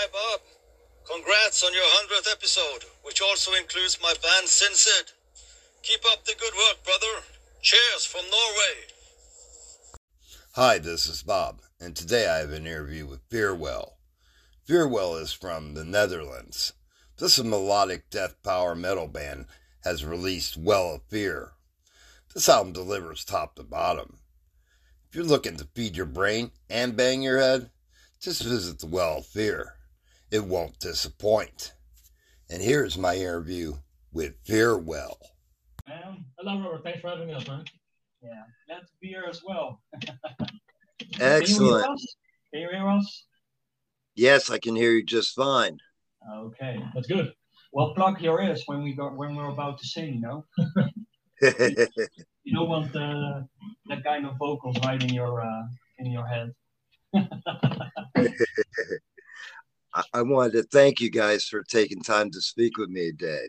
Hi, Bob. Congrats on your 100th episode, which also includes my band Sin. Keep up the good work, brother. Cheers from Norway. Hi, this is Bob, and today I have an interview with Fearwell. Fearwell is from the Netherlands. This melodic death power metal band has released Well of Fear. This album delivers top to bottom. If you're looking to feed your brain and bang your head, just visit the Well of Fear. It won't disappoint. And here's my interview with Fearwell. Man, hello, Robert. Thanks for having us, man. Yeah, glad to be here as well. Excellent. Can you, can you hear us? Yes, I can hear you just fine. Okay, That's good. well, plug your ears when we got when we're about to sing. You know, you don't want uh, that kind of vocals right in your uh, in your head. I, wanted to thank you guys for taking time to speak with me today.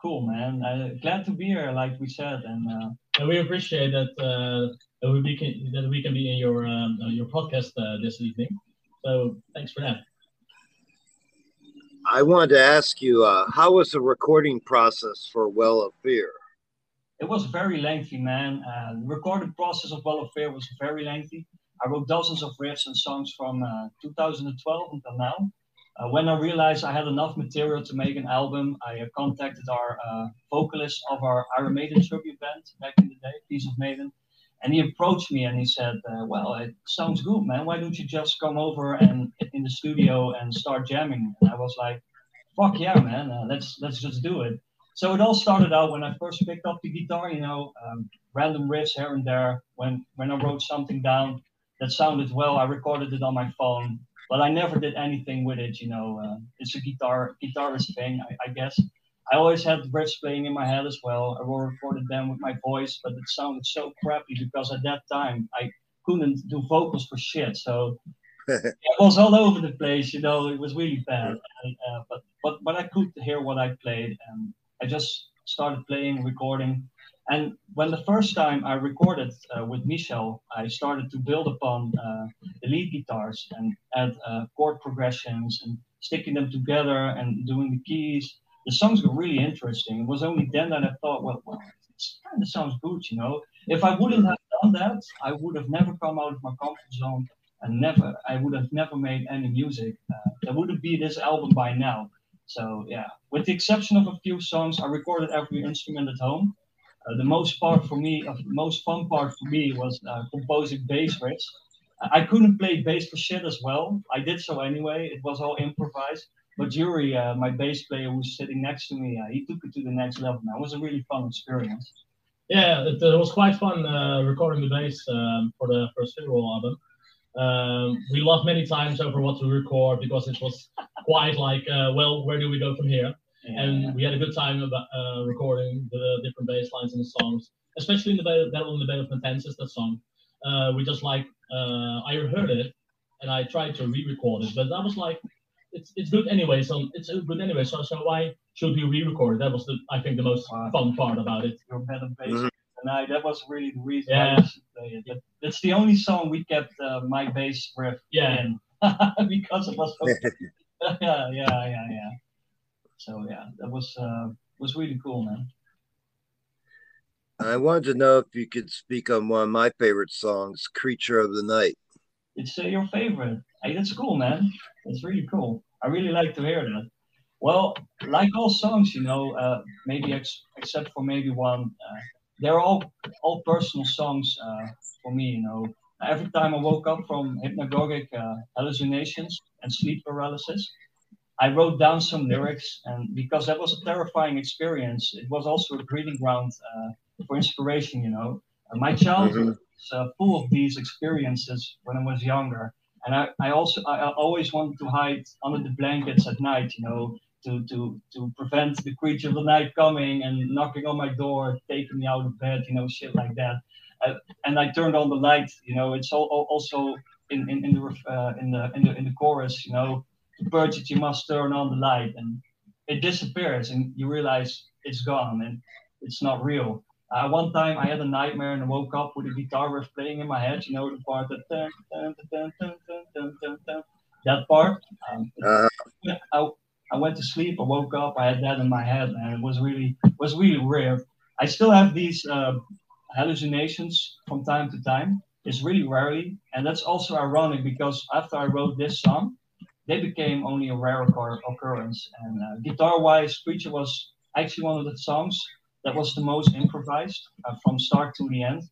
Cool, man. Uh, glad to be here, like we said, and uh, And we appreciate that uh, that we can that we can be in your um, uh, your podcast uh, this evening. So thanks for that. I wanted to ask you, uh, how was the recording process for Well of Fear? it was very lengthy, man. Uh, the recording process of Well of Fear was very lengthy. I wrote dozens of riffs and songs from uh, 2012 until now. Uh, when I realized I had enough material to make an album, I uh, contacted our uh, vocalist of our Iron Maiden tribute band back in the day, Piece of Maiden, and he approached me and he said, uh, "Well, it sounds good, man. Why don't you just come over and in the studio and start jamming?" And I was like, "Fuck yeah, man! Uh, let's let's just do it." So it all started out when I first picked up the guitar, you know, um, random riffs here and there. When when I wrote something down that sounded well, I recorded it on my phone, but I never did anything with it. You know, uh, it's a guitar guitarist thing, I, I guess. I always had the riffs playing in my head as well. I recorded them with my voice, but it sounded so crappy because at that time I couldn't do vocals for shit. So it was all over the place. You know, it was really bad. And, uh, but but but I could hear what I played, and I just started playing, recording. And when the first time I recorded uh, with Michel, I started to build upon uh, the lead guitars and add uh, chord progressions and sticking them together and doing the keys. The songs were really interesting. It was only then that I thought, well, well, it kind of sounds good, you know. If I wouldn't have done that, I would have never come out of my comfort zone and never, I would have never made any music. Uh, there wouldn't be this album by now. So yeah, with the exception of a few songs, I recorded every instrument at home. Uh, the most part for me, uh, the most fun part for me was uh, composing bass riffs. I couldn't play bass for shit as well. I did so anyway. It was all improvised. But Yuri, uh, my bass player who's sitting next to me, uh, he took it to the next level. Man. It was a really fun experience. Yeah, it, uh, was quite fun uh, recording the bass um, for the first Fearwell album. Um, we laughed many times over what to record because it was quite like, well, where do we go from here? And we had a good time about uh, recording the different bass lines in the songs, especially in the Battle, Battle in the Bay of Matanzas, that song. Uh, we just like, uh, I heard it and I tried to re-record it, but I was like, it's, it's good anyway, so it's good anyway, so, so why should we re-record? That was, the, I think, the most Wow. fun part about it. You're better bass Mhm. than I. That was really the reason Yeah. why we should play it. That- That's the only song we kept uh, my bass riff Yeah. in because it was so yeah, yeah, yeah, yeah. So yeah, that was uh, was really cool, man. I wanted to know if you could speak on one of my favorite songs, Creature of the Night. It's uh, your favorite. Hey, that's cool, man. That's really cool. I really like to hear that. Well, like all songs, you know, uh, maybe ex- except for maybe one, uh, they're all all personal songs uh, for me. You know, every time I woke up from hypnagogic uh, hallucinations and sleep paralysis, I wrote down some lyrics, and because that was a terrifying experience, it was also a breeding ground uh, for inspiration. You know, uh, my childhood was uh, full of these experiences when I was younger, and I, I also I, I always wanted to hide under the blankets at night. You know, to to to prevent the creature of the night coming and knocking on my door, taking me out of bed. You know, shit like that. Uh, and I turned on the light. You know, it's all, all- also in in, in the uh, in the in the in the chorus. You know, purge it, you must turn on the light, and it disappears, and you realize it's gone and it's not real. Uh, one time I had a nightmare and I woke up with a guitar riff playing in my head. You know the part that dun, dun, dun, dun, dun, dun, dun, dun, that part. Um, uh, I, I went to sleep. I woke up. I had that in my head, and it was really was really weird. I still have these uh, hallucinations from time to time. It's really rarely, and that's also ironic because after I wrote this song, they became only a rare occurrence. And uh, guitar-wise, Creature was actually one of the songs that was the most improvised uh, from start to the end.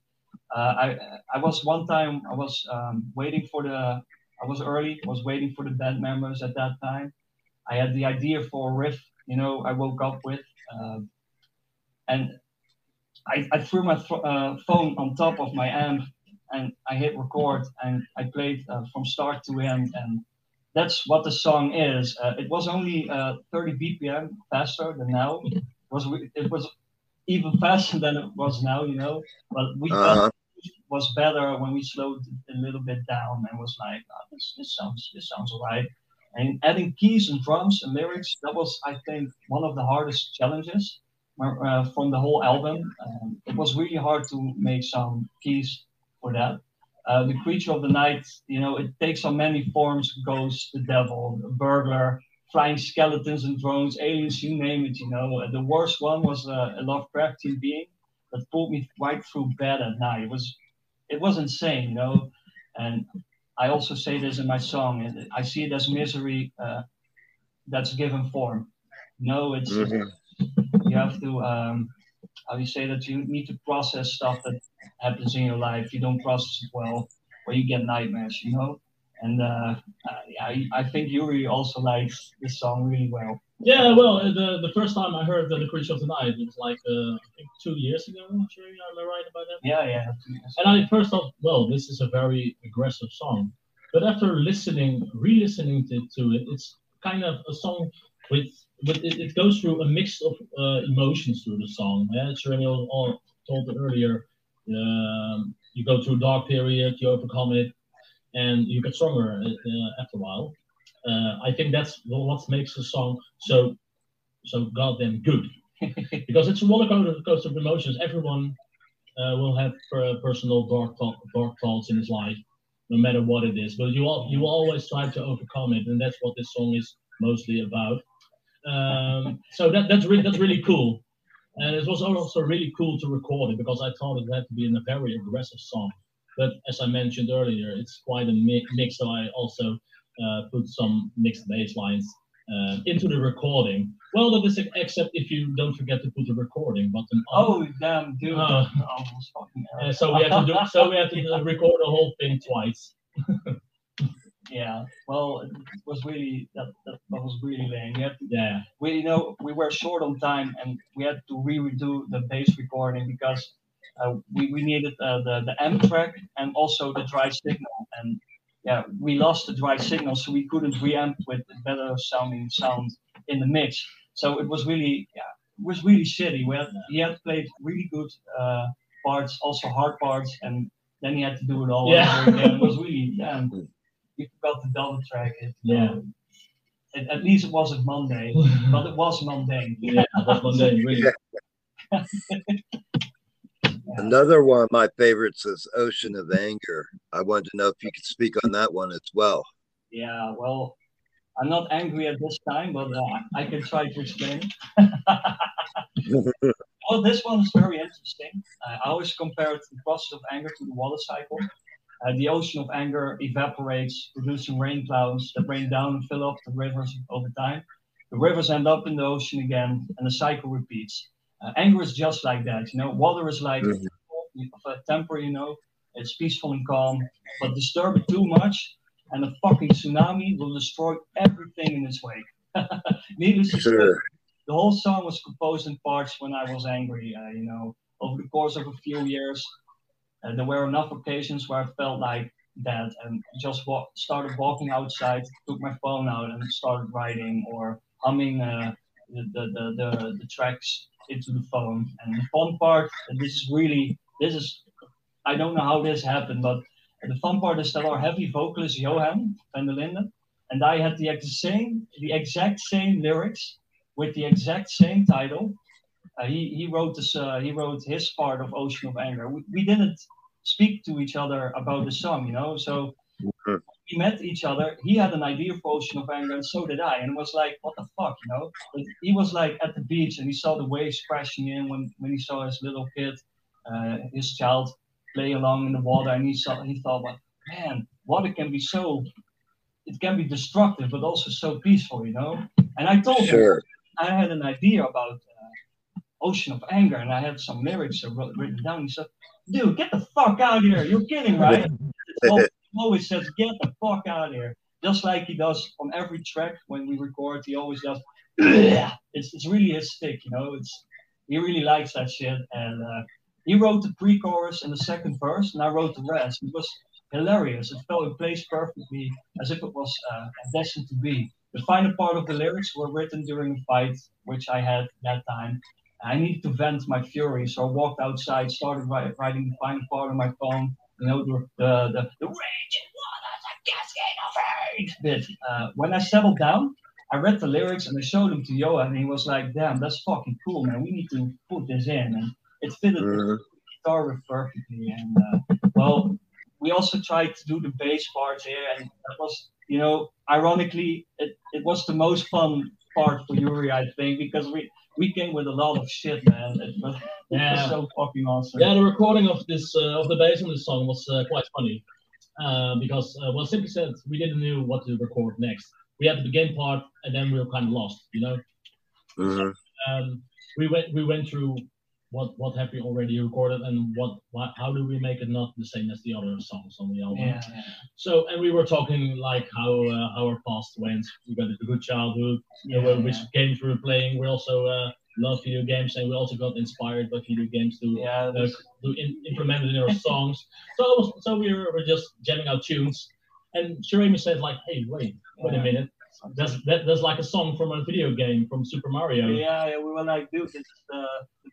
Uh, I I was one time I was um, waiting for the I was early was waiting for the band members at that time. I had the idea for a riff, you know, I woke up with, uh, and I, I threw my uh, phone on top of my amp and I hit record and I played uh, from start to end and that's what the song is. Uh, it was only uh, 30 BPM faster than now. It was it was even faster than it was now, you know. But we uh-huh. was better when we slowed a little bit down and was like, oh, this, this sounds this sounds alright. And adding keys and drums and lyrics, that was I think one of the hardest challenges uh, from the whole album. Um, it was really hard to make some keys for that. Uh, the creature of the night, you know, it takes on many forms: ghost, the devil, a burglar, flying skeletons and drones, aliens, you name it. You know, the worst one was uh, a Lovecraftian being that pulled me right through bed at night. It was, it was insane, you know. And I also say this in my song. I see it as misery uh, that's given form. No, it's mm-hmm you have to um, how you say that you need to process stuff that happens in your life. You don't process it well, or you get nightmares. You know. And uh, I, I think Yuri also likes this song really well. Yeah, well, the the first time I heard the, the Creature of the Night, it was like uh, I think two years ago. I'm sure am I right about that? Yeah, yeah. And I first thought, well, this is a very aggressive song, but after listening, re-listening to, to it, it's kind of a song with but it, it goes through a mix of uh, emotions through the song. Yeah, Serenial all told it earlier. Um, you go through a dark period, you overcome it, and you get stronger uh, after a while. Uh, I think that's what makes the song so so goddamn good because it's a roller coaster of emotions. Everyone uh, will have personal dark dark thoughts in his life, no matter what it is. But you all, you always try to overcome it, and that's what this song is mostly about. Um, so that, that's really that's really cool, and it was also really cool to record it because I thought it had to be in a very aggressive song. But as I mentioned earlier, it's quite a mix. So I also uh, put some mixed bass lines uh, into the recording. Well, that is except if you don't forget to put the recording button on. Oh damn, dude! Uh, uh, so we have to do. So we have to record the whole thing twice. Yeah, well, it was really that, that, was really lame. We had to, yeah, we you know we were short on time and we had to re-redo the bass recording because uh, we we needed uh, the the M track and also the dry signal and yeah we lost the dry signal so we couldn't reamp with better sounding sound in the mix. So it was really yeah it was really shitty. We had, he had played really good uh, parts, also hard parts, and then he had to do it all yeah. over again. It was really damn we forgot to double track it. Yeah. It, at least it wasn't Monday, but it was mundane. Yeah, it was mundane, really. yeah. Another one of my favorites is Ocean of Anger. I wanted to know if you could speak on that one as well. Yeah, well, I'm not angry at this time, but uh, I can try to explain. well, this one is very interesting. I always compare the process of anger to the water cycle. Uh, the ocean of anger evaporates, producing rain clouds that rain down and fill up the rivers over time. The rivers end up in the ocean again, and the cycle repeats. Uh, anger is just like that, you know. Water is like mm-hmm. a temper, you know. It's peaceful and calm, but disturb it too much, and a fucking tsunami will destroy everything in its wake. Needless to sure. say, the whole song was composed in parts when I was angry. Uh, you know, over the course of a few years, uh, there were enough occasions where I felt like that and just walk, started walking outside, took my phone out and started writing or humming uh, the, the, the, the, tracks into the phone. And the fun part, this is really, this is, I don't know how this happened, but the fun part is that our heavy vocalist Johan van der Linden and I had the exact same, the exact same lyrics with the exact same title uh, he he wrote this. Uh, he wrote his part of Ocean of Anger. We, we didn't speak to each other about the song, you know. So we met each other. He had an idea for Ocean of Anger, and so did I. And it was like, what the fuck, you know? But he was like at the beach, and he saw the waves crashing in when, when he saw his little kid, uh, his child, play along in the water, and he saw he thought, well, man, water can be so, it can be destructive, but also so peaceful, you know. And I told sure. him I had an idea about Ocean of Anger, and I had some lyrics written down. He said, dude, get the fuck out of here. You're kidding, right? he always says, get the fuck out of here. Just like he does on every track when we record, he always does, it's, it's really his stick, you know? It's He really likes that shit. And uh, he wrote the pre chorus and the second verse, and I wrote the rest. It was hilarious. It fell in place perfectly as if it was uh, destined to be. The final part of the lyrics were written during a fight, which I had that time. I needed to vent my fury, so I walked outside, started writing the final part on my phone. You know, the the the, the raging waters of cascade of hate bit. Uh, when I settled down, I read the lyrics and I showed them to Johan, and he was like, "Damn, that's fucking cool, man. We need to put this in." And it fitted mm-hmm. the guitar riff perfectly. And uh, well, we also tried to do the bass parts here, and that was, you know, ironically, it, it was the most fun part for Yuri, I think, because we we came with a lot of shit, man. It was, yeah. it was so fucking awesome. Yeah, the recording of this uh, of the bass on this song was uh, quite funny uh, because, uh, well, simply said, we didn't know what to record next. We had the begin part, and then we were kind of lost, you know. Mm-hmm. Um, we went we went through what what have we already recorded and what, what how do we make it not the same as the other songs on the album? Yeah, yeah. so and we were talking like how uh, how our past went. We got a good childhood yeah, you know, which games we were playing. We also uh, love video games and we also got inspired by video games to yeah, uh, to in, implement in our songs. So was, so we were, were just jamming out tunes. And Jeremy said like hey wait wait a minute that's that, that's like a song from a video game from Super Mario. Yeah, yeah we were like, dude, it's the,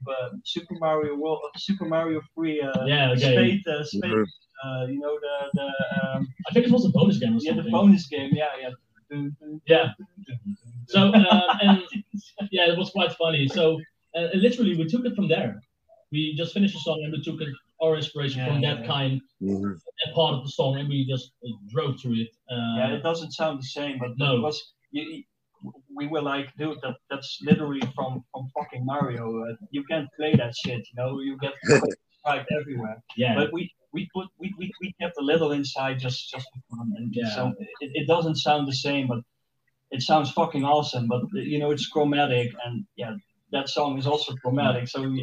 the Super Mario World, Super Mario Free. Uh, yeah, okay. Spade, uh, Spade, mm-hmm. uh, you know the the. Um, I think it was a bonus game. Or yeah, the bonus game. Yeah, yeah. Yeah. So uh, and yeah, it was quite funny. So uh, literally, we took it from there. We just finished the song and we took it our inspiration yeah, from that yeah. kind, mm-hmm. that part of the song, and we just uh, drove through it. Uh, yeah, it doesn't sound the same, but no. it was. You, we were like, dude, that, that's literally from from fucking Mario. Uh, you can't play that shit, you know. You get right everywhere. Yeah. But we we put we, we, we kept a little inside just just for fun, and yeah. so it, it doesn't sound the same, but it sounds fucking awesome. But you know, it's chromatic, and yeah, that song is also chromatic. So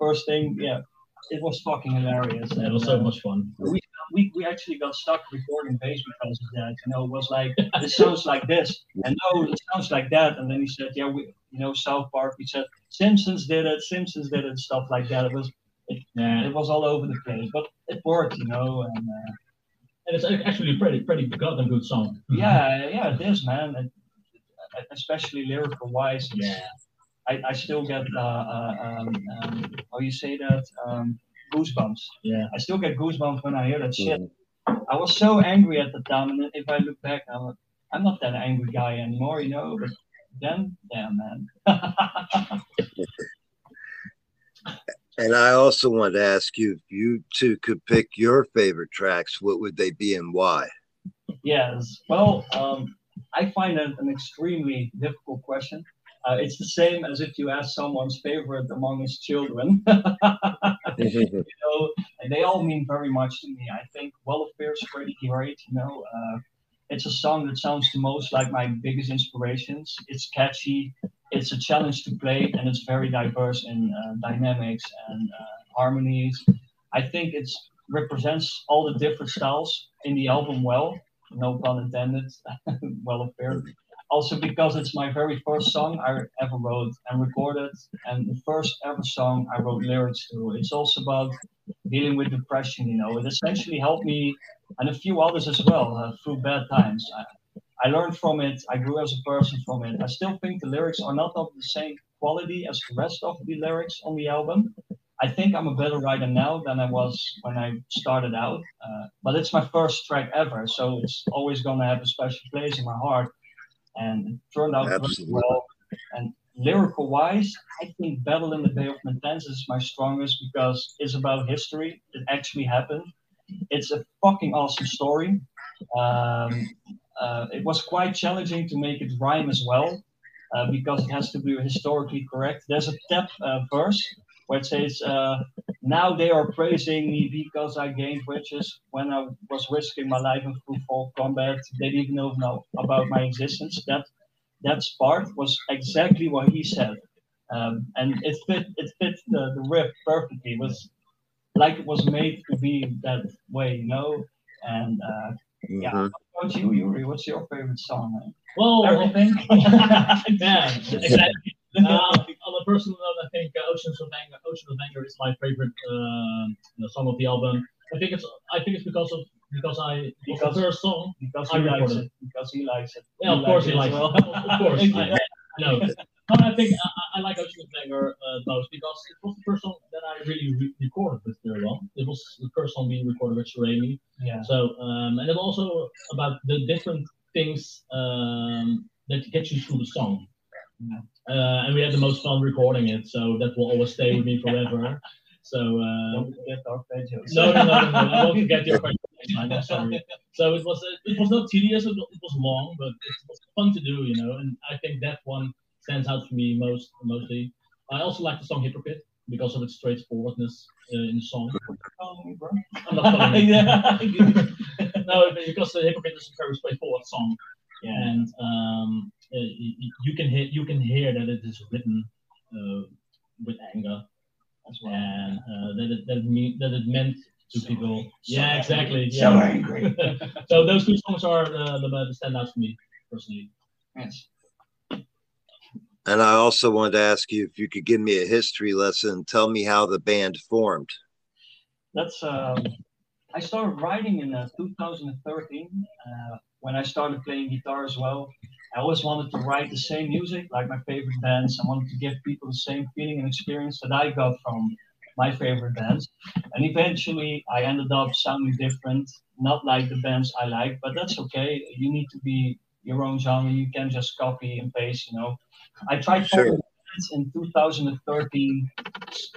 first thing, yeah, it was fucking hilarious. Yeah, it was so much fun. We, we, we actually got stuck recording bass because of that. You know, it was like it sounds like this, and no, it sounds like that. And then he said, yeah, we, you know, South Park. We said Simpsons did it, Simpsons did it, stuff like that. It was, it, yeah. it was all over the place, but it worked, you know. And, uh, and it's actually a pretty, pretty goddamn good song. Yeah, yeah, it is, man. And especially lyrical wise. Yeah. I, I still get uh, uh, um, um, how you say that um, goosebumps. Yeah. I still get goosebumps when I hear that shit. I was so angry at the time, and if I look back, I'm, I'm not that angry guy anymore, you know. But then, damn man. and I also want to ask you if you two could pick your favorite tracks, what would they be and why? Yes. Well, um, I find that an extremely difficult question uh, it's the same as if you ask someone's favorite among his children. you know, and they all mean very much to me. I think Well of Fear is pretty great. You know, uh, it's a song that sounds the most like my biggest inspirations. It's catchy, it's a challenge to play, and it's very diverse in uh, dynamics and uh, harmonies. I think it represents all the different styles in the album well. No pun intended. Well of Fear also because it's my very first song I ever wrote and recorded, and the first ever song I wrote lyrics to. It's also about dealing with depression. You know, it essentially helped me and a few others as well uh, through bad times. I, I learned from it. I grew as a person from it. I still think the lyrics are not of the same quality as the rest of the lyrics on the album. I think I'm a better writer now than I was when I started out. Uh, but it's my first track ever, so it's always going to have a special place in my heart and it turned out Absolutely. well. And lyrical wise, I think Battle in the Bay of Matanzas is my strongest because it's about history. It actually happened. It's a fucking awesome story. Um, uh, it was quite challenging to make it rhyme as well uh, because it has to be historically correct. There's a tap uh, verse where it says, uh, Now they are praising me because I gained riches when I was risking my life in fruitful combat. They didn't even know about my existence. That that part was exactly what he said. Um, and it fit it fit the, the riff perfectly. It was like it was made to be that way, you know. And uh, mm-hmm. yeah, about you, Yuri? What's your favorite song? Man? Well, everything. yeah, exactly. Uh, on a personal note, I think uh, "Oceans of Anger." "Ocean of Anger" is my favorite uh, song of the album. I think it's I think it's because of because I because the first song because he likes it because he likes it. Yeah, of course he likes it. Well. of course, I, I know. But I think I, I like Ocean of Anger uh, most because it was the first song that I really re- recorded with very well. It was the first song we recorded with Jeremy. Yeah. So um, and it was also about the different things um, that get you through the song. Yeah. Uh, and we had the most fun recording it, so that will always stay with me forever. So uh, don't forget our No, no, no, no, no, I won't forget your question. I'm sorry. So it was it was not tedious. It was long, but it was fun to do, you know. And I think that one stands out for me most mostly. I also like the song Hypocrite because of its straightforwardness uh, in the song. I'm not calling no, because the Hypocrite is a very straightforward song, yeah. and um, uh, you can hear you can hear that it is written uh, with anger, as well. and uh, that it that it, mean, that it meant to so, people. So yeah, exactly. So yeah. angry. so those two songs are the, the, the standouts for me personally. Yes. And I also wanted to ask you if you could give me a history lesson. Tell me how the band formed. That's um, I started writing in uh, 2013 uh, when I started playing guitar as well. I always wanted to write the same music like my favorite bands. I wanted to give people the same feeling and experience that I got from my favorite bands. And eventually, I ended up sounding different, not like the bands I like, but that's okay. You need to be your own genre. You can just copy and paste, you know. I tried sure. in 2013,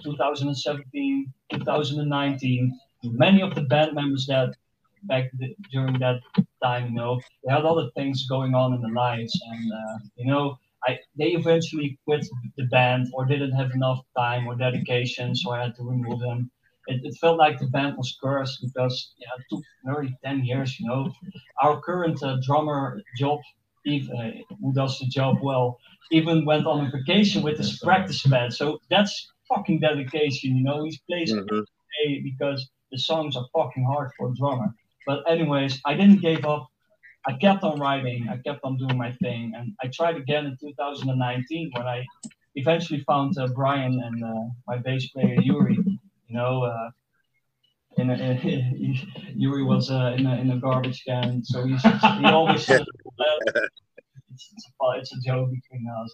2017, 2019. Many of the band members that back the, during that time, you know, they had other things going on in their lives, and uh, you know, I they eventually quit the band or didn't have enough time or dedication, so I had to remove them. It, it felt like the band was cursed because yeah, it took nearly 10 years, you know. Our current uh, drummer, Job, uh, who does the job well, even went on a vacation with his practice band. So that's fucking dedication, you know. He plays mm-hmm. because the songs are fucking hard for a drummer. But anyways, I didn't give up. I kept on writing. I kept on doing my thing, and I tried again in 2019 when I eventually found uh, Brian and uh, my bass player Yuri. You know, uh, in a, in, Yuri was uh, in a in a garbage can, so he always said, it's, it's, a, it's a joke between us.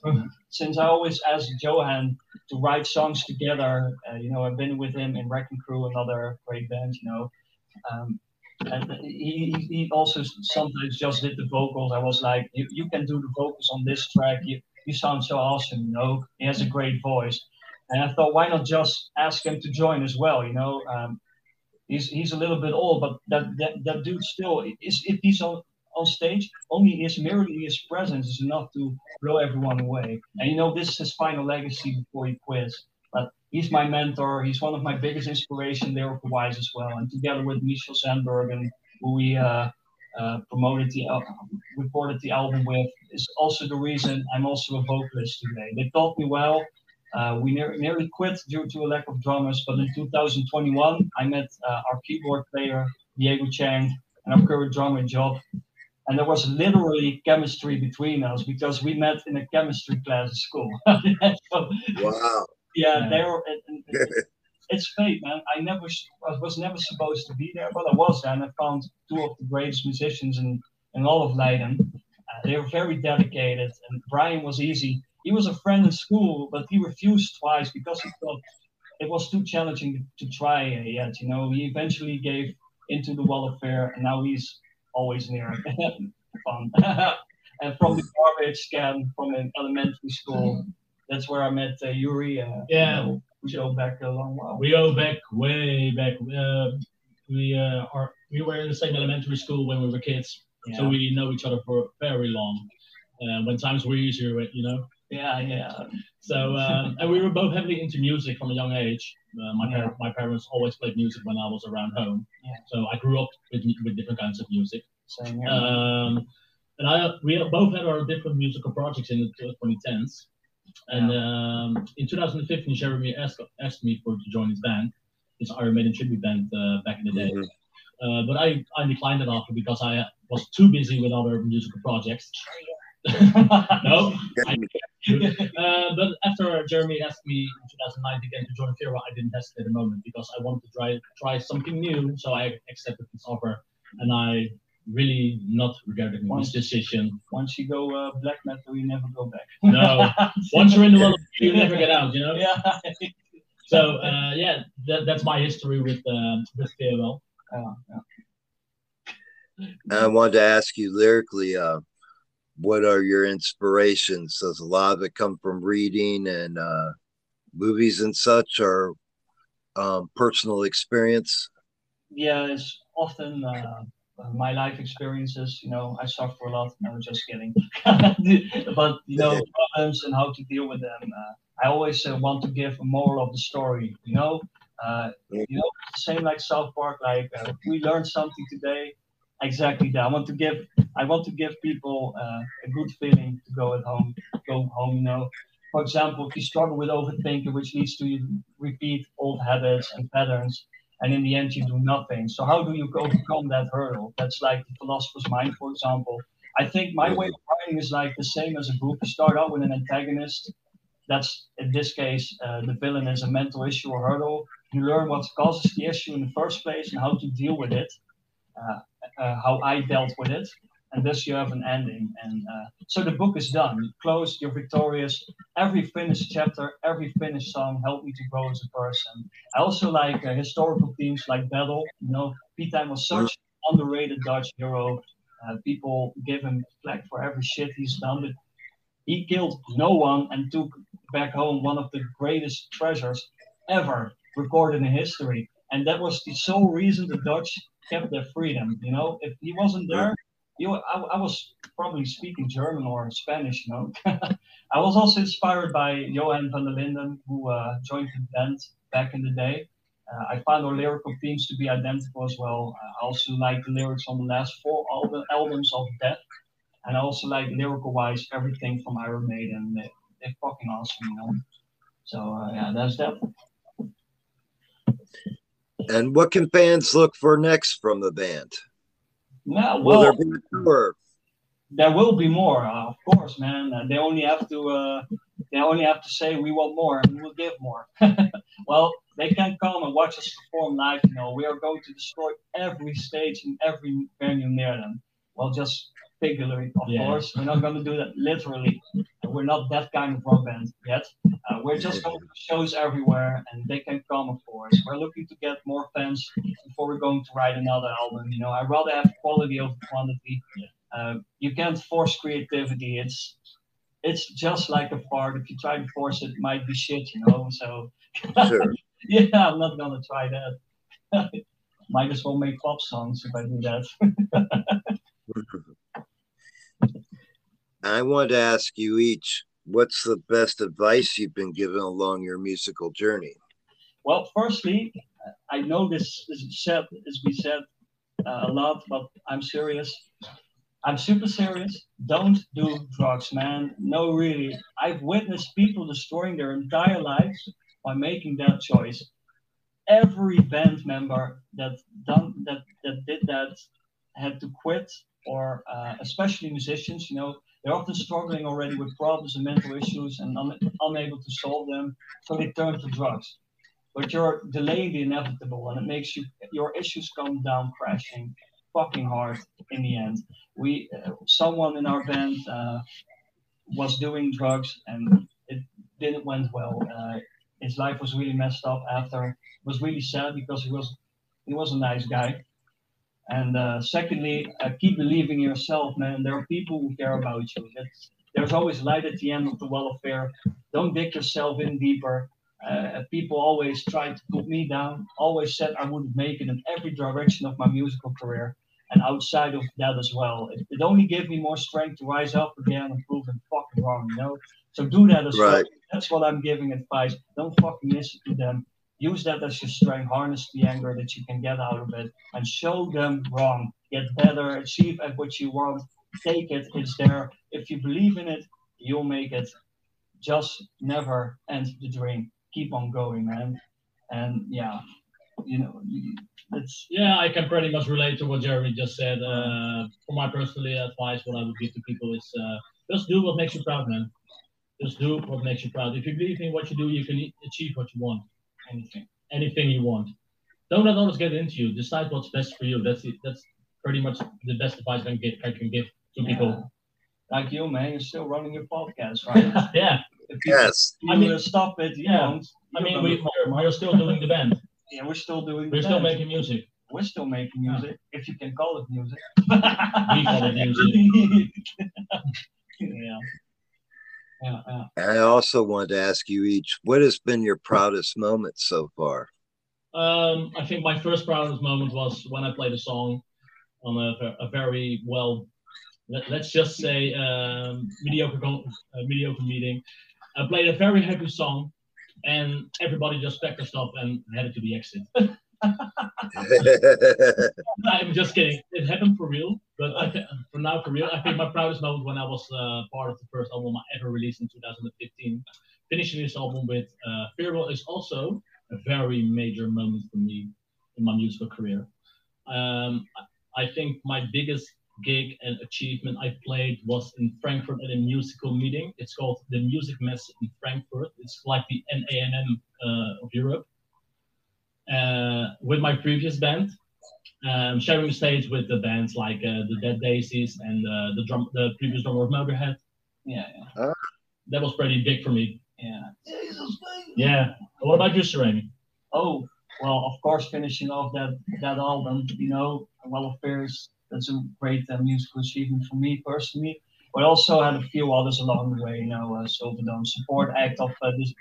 Since I always asked Johan to write songs together, uh, you know, I've been with him in Wrecking Crew, another great band, you know. Um, and he, he also sometimes just did the vocals. I was like, you, you can do the vocals on this track. You, you sound so awesome, you know. He has a great voice. And I thought, why not just ask him to join as well, you know? Um, he's, he's a little bit old, but that, that, that dude still, is, if he's on, on stage, only his merely his presence is enough to blow everyone away. And you know, this is his final legacy before he quits. He's my mentor. He's one of my biggest inspiration lyrical wise as well. And together with Michel Sandbergen, who we uh, uh, promoted the uh, recorded the album with, is also the reason I'm also a vocalist today. They taught me well. Uh, we ne- nearly quit due to a lack of drummers, but in 2021, I met uh, our keyboard player Diego Chang and our current drummer Job, and there was literally chemistry between us because we met in a chemistry class at school. so, wow. Yeah, they were. It, it, it's fate, man. I never I was never supposed to be there, but I was there, and I found two of the greatest musicians in in all of Leiden. Uh, they were very dedicated, and Brian was easy. He was a friend in school, but he refused twice because he thought it was too challenging to try yet. You know, he eventually gave into the wall affair, and now he's always near fun. and from the garbage can from an elementary school, that's where I met uh, Yuri. Uh, yeah, you know, we go back a long while. We go back way back. Uh, we uh, are we were in the same elementary school when we were kids, Yeah. so we know each other for very long. Uh, when times were easier, you know. yeah, yeah. So um, and we were both heavily into music from a young age. Uh, my par- my parents always played music when I was around home. Yeah. So I grew up with with different kinds of music. Same here. Um, and I we both had our different musical projects in the 2010s. And um, in 2015, Jeremy asked, asked me for to join his band, his Iron Maiden tribute band uh, back in the day. Mhm. Uh, but I, I declined it after because I was too busy with other musical projects. no, uh, but after Jeremy asked me in 2009 again to join Fira, I didn't hesitate a moment because I wanted to try try something new. So I accepted this offer, and I really not regretting this decision. Once you go uh, black metal, you never go back. No, once you're in the world, you never get out. You know. yeah. So uh, yeah, that, that's my history with um, with Fearwell. yeah, yeah. I wanted to ask you lyrically, uh, what are your inspirations? Does a lot of it come from reading and uh, movies and such, or um, personal experience? yeah, it's often uh, my life experiences. You know, I suffer a lot. No, I'm just kidding. but you know, problems and how to deal with them. Uh, I always uh, want to give a moral of the story. You know, uh, you know, same like South Park. Like uh, we learned something today. Exactly that. I want to give. I want to give people uh, a good feeling to go at home. Go home. You know. For example, if you struggle with overthinking, which leads to you repeat old habits and patterns, and in the end you do nothing. So how do you overcome that hurdle? That's like the philosopher's mind, for example. I think my way of writing is like the same as a book. You start out with an antagonist. That's in this case uh, the villain is a mental issue or hurdle. You learn what causes the issue in the first place and how to deal with it. Uh, uh, how I dealt with it, and thus you have an ending. And uh, so the book is done. You closed. You're victorious. Every finished chapter, every finished song helped me to grow as a person. I also like uh, historical themes like battle. You know, Piet Hein was such an underrated Dutch hero. Uh, people give him flack for every shit he's done, but he killed no one and took back home one of the greatest treasures ever recorded in history. And that was the sole reason the Dutch kept their freedom. You know, if he wasn't there, you know, I, I was probably speaking German or Spanish. You know, I was also inspired by Johan van der Linden, who uh, joined the band back in the day. Uh, I found our lyrical themes to be identical as well. I also like the lyrics on the last four album, albums of Death, and I also like lyrical wise everything from Iron Maiden. They, they're fucking awesome, you know. So uh, yeah, that's that. And what can fans look for next from the band? Will well, there be tour? there will be more, uh, of course, man. Uh, they only have to uh, they only have to say we want more and we'll give more. well, they can come and watch us perform live. You know, we are going to destroy every stage and every venue near them. Well, just figuratively, of Yeah. course. We're not going to do that literally. We're not that kind of rock band yet. Uh, we're just going to shows everywhere, and they can come, of course. We're looking to get more fans before we're going to write another album. You know, I'd rather have quality over quantity. Uh, you can't force creativity. It's it's just like a fart. If you try to force it, it might be shit. You know. So Sure. yeah, I'm not gonna try that. might as well make pop songs if I do that. I want to ask you each what's the best advice you've been given along your musical journey? Well, firstly, I know this is said is we said uh, a lot, but I'm serious. I'm super serious. Don't do drugs, man. No, really. I've witnessed people destroying their entire lives by making that choice. Every band member that done that that did that had to quit, or uh, especially musicians. You know, they're often struggling already with problems and mental issues and un- unable to solve them, so they turn to drugs. But you're delaying the inevitable and it makes you your issues come down crashing fucking hard in the end. We uh, someone in our band uh, was doing drugs and it didn't went well. Uh, his life was really messed up after. It was really sad because he was he was a nice guy and uh, secondly uh, keep believing in yourself man there are people who care about you it's, there's always light at the end of the well of fear don't dig yourself in deeper Uh, people always tried to put me down, always said I wouldn't make it in every direction of my musical career and outside of that as well. It, it only gave me more strength to rise up again and prove them fucking wrong, you know? So do that as right. well. That's what I'm giving advice. Don't fucking listen to them. Use that as your strength. Harness the anger that you can get out of it and show them wrong. Get better, achieve at what you want. Take it, it's there. If you believe in it, you'll make it. Just never end the dream. Keep on going, man. And yeah, you know, it's yeah, I can pretty much relate to what Jeremy just said. Uh, for my personal advice, what I would give to people is uh, just do what makes you proud, man. Just do what makes you proud. If you believe in what you do, you can achieve what you want. Anything, anything you want. Don't let others get into you. Decide what's best for you. That's it. That's pretty much the best advice I can give. I can give to yeah. people. Like you, man, you're still running your podcast, right? yeah. If you, yes. I mean, stop it. yeah. I mean, we, we're still doing the band. Yeah, we're still doing. We're still making music. We're still making music, yeah. if you can call it music. we call it music. yeah. Yeah, yeah. I also wanted to ask you each, what has been your proudest moment so far? Um, I think my first proudest moment was when I played a song on a, a very well, let, us just say, um, mediocre, uh, mediocre meeting. I played a very happy song and everybody just packed their stuff and headed to the exit. I'm just kidding. It happened for real, but I th- for now, for real, I think my proudest moment when I was uh, part of the first album I ever released in 2015. Finishing this album with uh, Fearwell is also a very major moment for me in my musical career. Um, I think my biggest gig and achievement I played was in Frankfurt at a musical meeting. It's called the Musikmesse in Frankfurt. It's like the NAMM uh, of Europe. Uh, with my previous band, um, sharing the stage with the bands like uh, the Dead Daisies and uh, the drum, the previous drummer of Motorhead. Yeah, yeah. that was pretty big for me. Yeah. Yeah. What about you, Jeremy? Oh, well, of course, finishing off that that album, you know, Well of Fears that's a great uh, musical achievement for me personally. But I also had a few others along the way, you know, uh, Silverdome support act of uh, this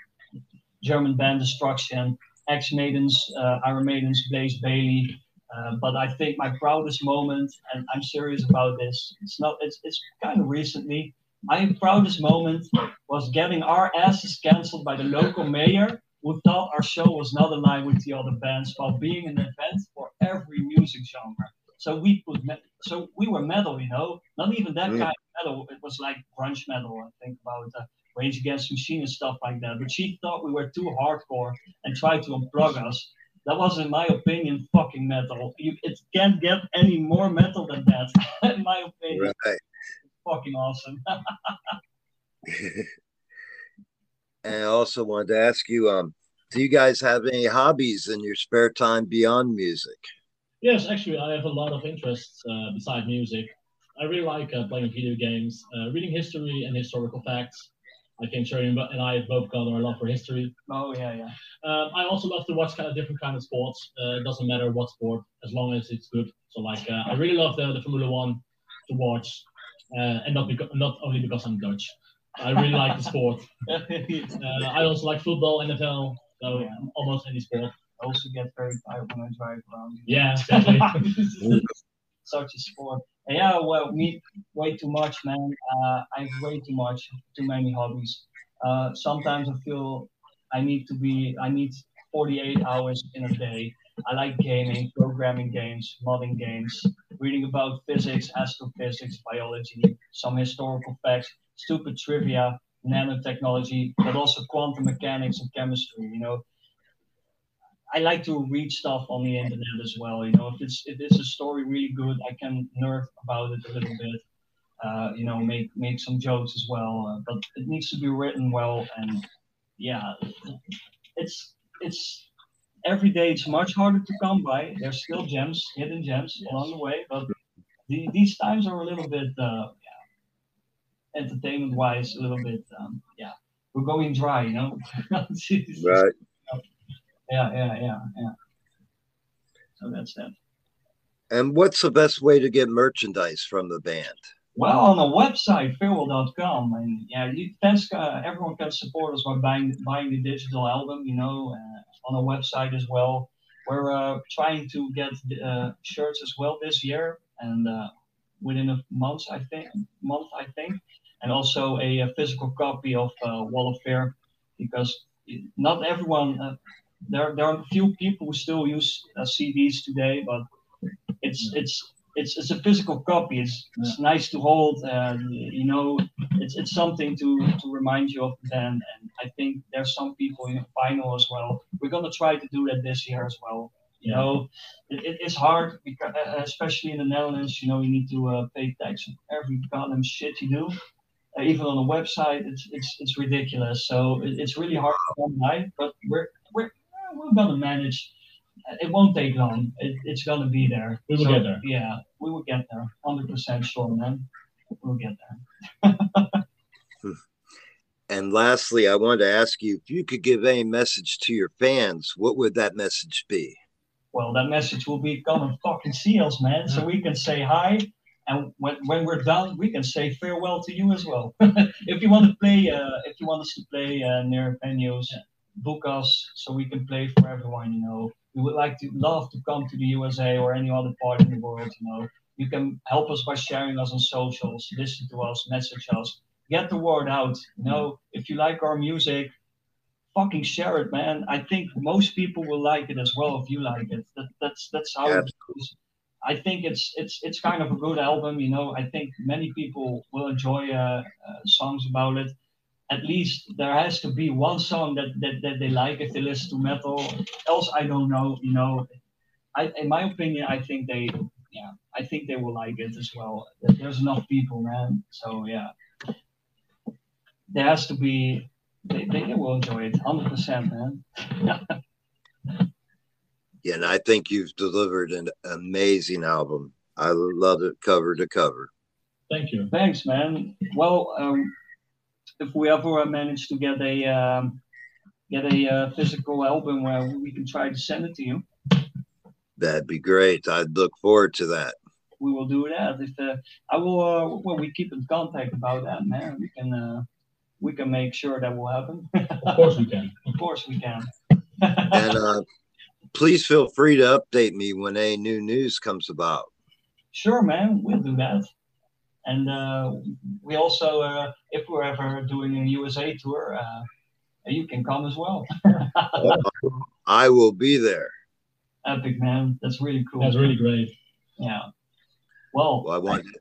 German band Destruction, X Maidens, uh, Iron Maidens, Blaze Bayley. Uh, but I think my proudest moment, and I'm serious about this, it's not, it's, it's kind of recently. My proudest moment was getting our asses cancelled by the local mayor who thought our show was not aligned with the other bands while being an event for every music genre. So we put so we were metal, you know, not even that mm. kind of metal. It was like grunge metal. I think about uh, Rage Against Machine and stuff like that. But she thought we were too hardcore and tried to unplug us. That was, in my opinion, fucking metal. You, it can't get any more metal than that, in my opinion. Right. fucking awesome. and I also wanted to ask you, um, do you guys have any hobbies in your spare time beyond music? Yes, actually, I have a lot of interests uh, besides music. I really like uh, playing video games, uh, reading history and historical facts. I think Sherry and I both got our love for history. Oh yeah, yeah. Um, I also love to watch kind of different kind of sports. Uh, it doesn't matter what sport, as long as it's good. So like, uh, I really love the, the Formula One to watch, uh, and not because not only because I'm Dutch. I really like the sport. I also like football, NFL, so yeah. almost any sport I also get very tired when I drive around. Yeah, exactly. Such a sport. And yeah, well, me way too much, man. Uh, I have way too much, too many hobbies. Uh, sometimes I feel I need to be, I need 48 hours in a day. I like gaming, programming games, modding games, reading about physics, astrophysics, biology, some historical facts, stupid trivia, nanotechnology, but also quantum mechanics and chemistry. You know, I like to read stuff on the internet as well. You know, if it's if it's a story really good, I can nerd about it a little bit. Uh, you know, make make some jokes as well. Uh, but it needs to be written well, and yeah, it's it's every day. It's much harder to come by. There's still gems, hidden gems yes. along the way, but the, these times are a little bit, uh, yeah, entertainment wise, a little bit, um, yeah, we're going dry. You know, right yeah, yeah, yeah, yeah. So that's it. And what's the best way to get merchandise from the band? Well, on the website fearwell.com, and yeah, you, thanks. Uh, everyone can support us by buying buying the digital album. You know, uh, on the website as well. We're uh, trying to get uh, shirts as well this year, and uh, within a month, I think, month I think, and also a, a physical copy of uh, Well of Fear, because not everyone. There, there are a few people who still use CDs today, but it's it's it's it's a physical copy. It's, it's nice to hold. Uh, you know, it's it's something to to remind you of the band. And I think there's some people in vinyl as well. We're gonna try to do that this year as well. You know, it, it's hard because uh, especially in the Netherlands. You know, you need to uh, pay tax on every goddamn shit you do. Uh, even on the website, it's it's it's ridiculous. So it, it's really hard to. But we're we're we're gonna manage it won't take long. It, it's gonna be there. We will so, get there. Yeah, we will get there. Hundred percent sure, man. We'll get there. and lastly, I wanted to ask you if you could give any message to your fans. What would that message be? Well, that message will be come and fucking see us, man. So we can say hi, and when, when we're done, we can say farewell to you as well. if you want to play, uh, if you want us to play uh, near venues, book us so we can play for everyone. You know we would like to love to come to the USA or any other part in the world, you know, you can help us by sharing us on socials, listen to us, message us, get the word out. You know, if you like our music, fucking share it, man. I think most people will like it as well if you like it. That, that's that's how yeah. it goes. I think it's it's it's kind of a good album, you know. I think many people will enjoy uh, uh, songs about it at least there has to be one song that, that, that they like if they listen to metal. Else, I don't know. You know, I, in my opinion, I think they, yeah, I think they will like it as well. There's enough people, man. So yeah, there has to be. They, they will enjoy it, hundred percent, man. yeah, and I think you've delivered an amazing album. I love it cover to cover. Thank you. Thanks, man. Well, um, if we ever manage to get a um, get a uh, physical album where we can try to send it to you. That'd be great. I'd look forward to that. We will do that. If uh, I will, uh, well, we keep in contact about that, man. We can uh, we can make sure that will happen. of course we can. Of course we can. and uh, please feel free to update me when any new news comes about. Sure, man. We'll do that. And uh, we also, uh, if we're ever doing a USA tour, uh, you can come as well. I will be there. Epic, man. That's really cool. That's really great. Yeah. Well, well I want to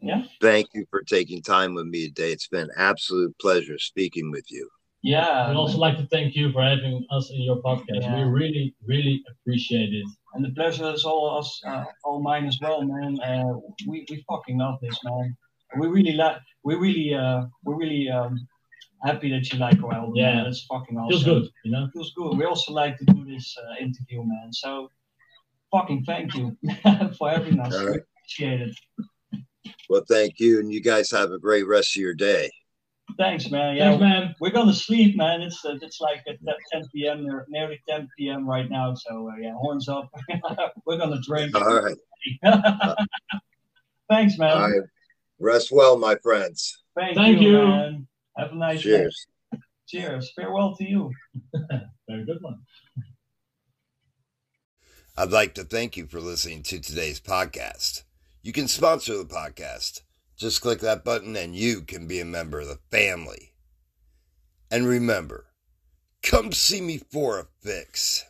yeah. thank you for taking time with me today. It's been an absolute pleasure speaking with you. Yeah. We'd also like to thank you for having us in your podcast. Yeah. We really, really appreciate it. And the pleasure is all us, uh, all mine as well, man. Uh, we, we fucking love this, man. We really like, we really, uh, we're really um, happy that you like our album. Yeah, it's fucking awesome. Feels good, you know. Feels good. We also like to do this uh, interview, man. So, fucking thank you for having us. Right. Appreciate it. Well, thank you, and you guys have a great rest of your day. Thanks, man. Yeah, Thanks, man. We're gonna sleep, man. It's uh, it's like at 10 p.m. or nearly 10 p.m. right now. So uh, yeah, horns up. we're gonna drink. All right. Thanks, man. All right. Rest well, my friends. Thank, Thank you, you. Man. Have a nice Cheers. day. Cheers. Farewell to you. Very good one. I'd like to thank you for listening to today's podcast. You can sponsor the podcast just click that button and you can be a member of the family. And remember, come see me for a fix.